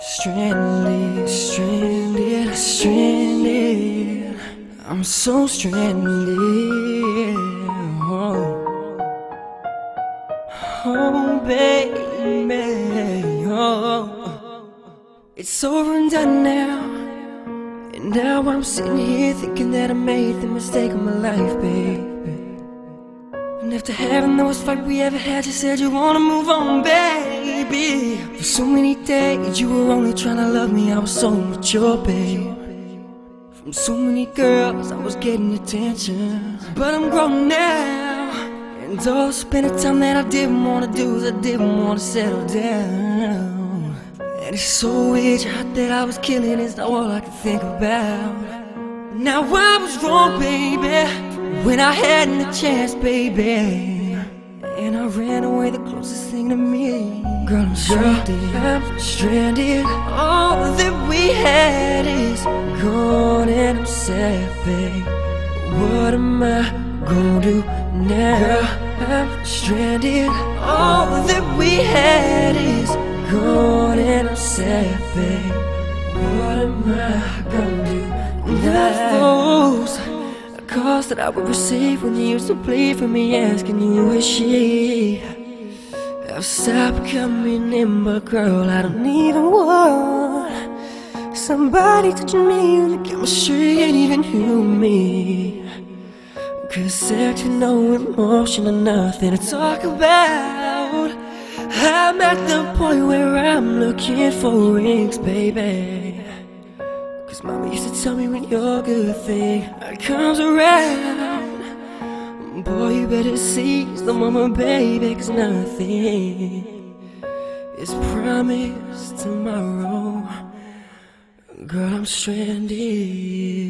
Stranded, stranded, stranded. I'm so stranded. Oh, oh baby. Oh, it's over and done now. And now I'm sitting here thinking that I made the mistake of my life, baby. And after having the worst fight we ever had, you said you wanna move on, baby. So many days, you were only trying to love me, I was so mature, babe. From so many girls, I was getting attention. But I'm grown now. And all spent the time that I didn't wanna do is I didn't wanna settle down. And it's so weird, you thought that I was killing is not all I could think about. Now I was wrong, baby, when I had the chance, baby. And I ran away the closest thing to me. Girl, I'm stranded. I'm stranded. All that we had is gone, and I'm sad, babe. What am I gonna do now? Girl, I'm stranded. All that we had is gone, and I'm sad, babe. What am I gonna do calls that I would receive when you used to plead for me, asking you is she. I've stopped coming in, but girl, I don't even want somebody touching me the chemistry ain't even human me. Cause there's no emotion or nothing to talk about. I'm at the point where I'm looking for rings, baby. Cause mama used to tell me when your good thing comes around. Boy, you better seize the moment, baby, cause nothing is promised tomorrow. Girl, I'm stranded.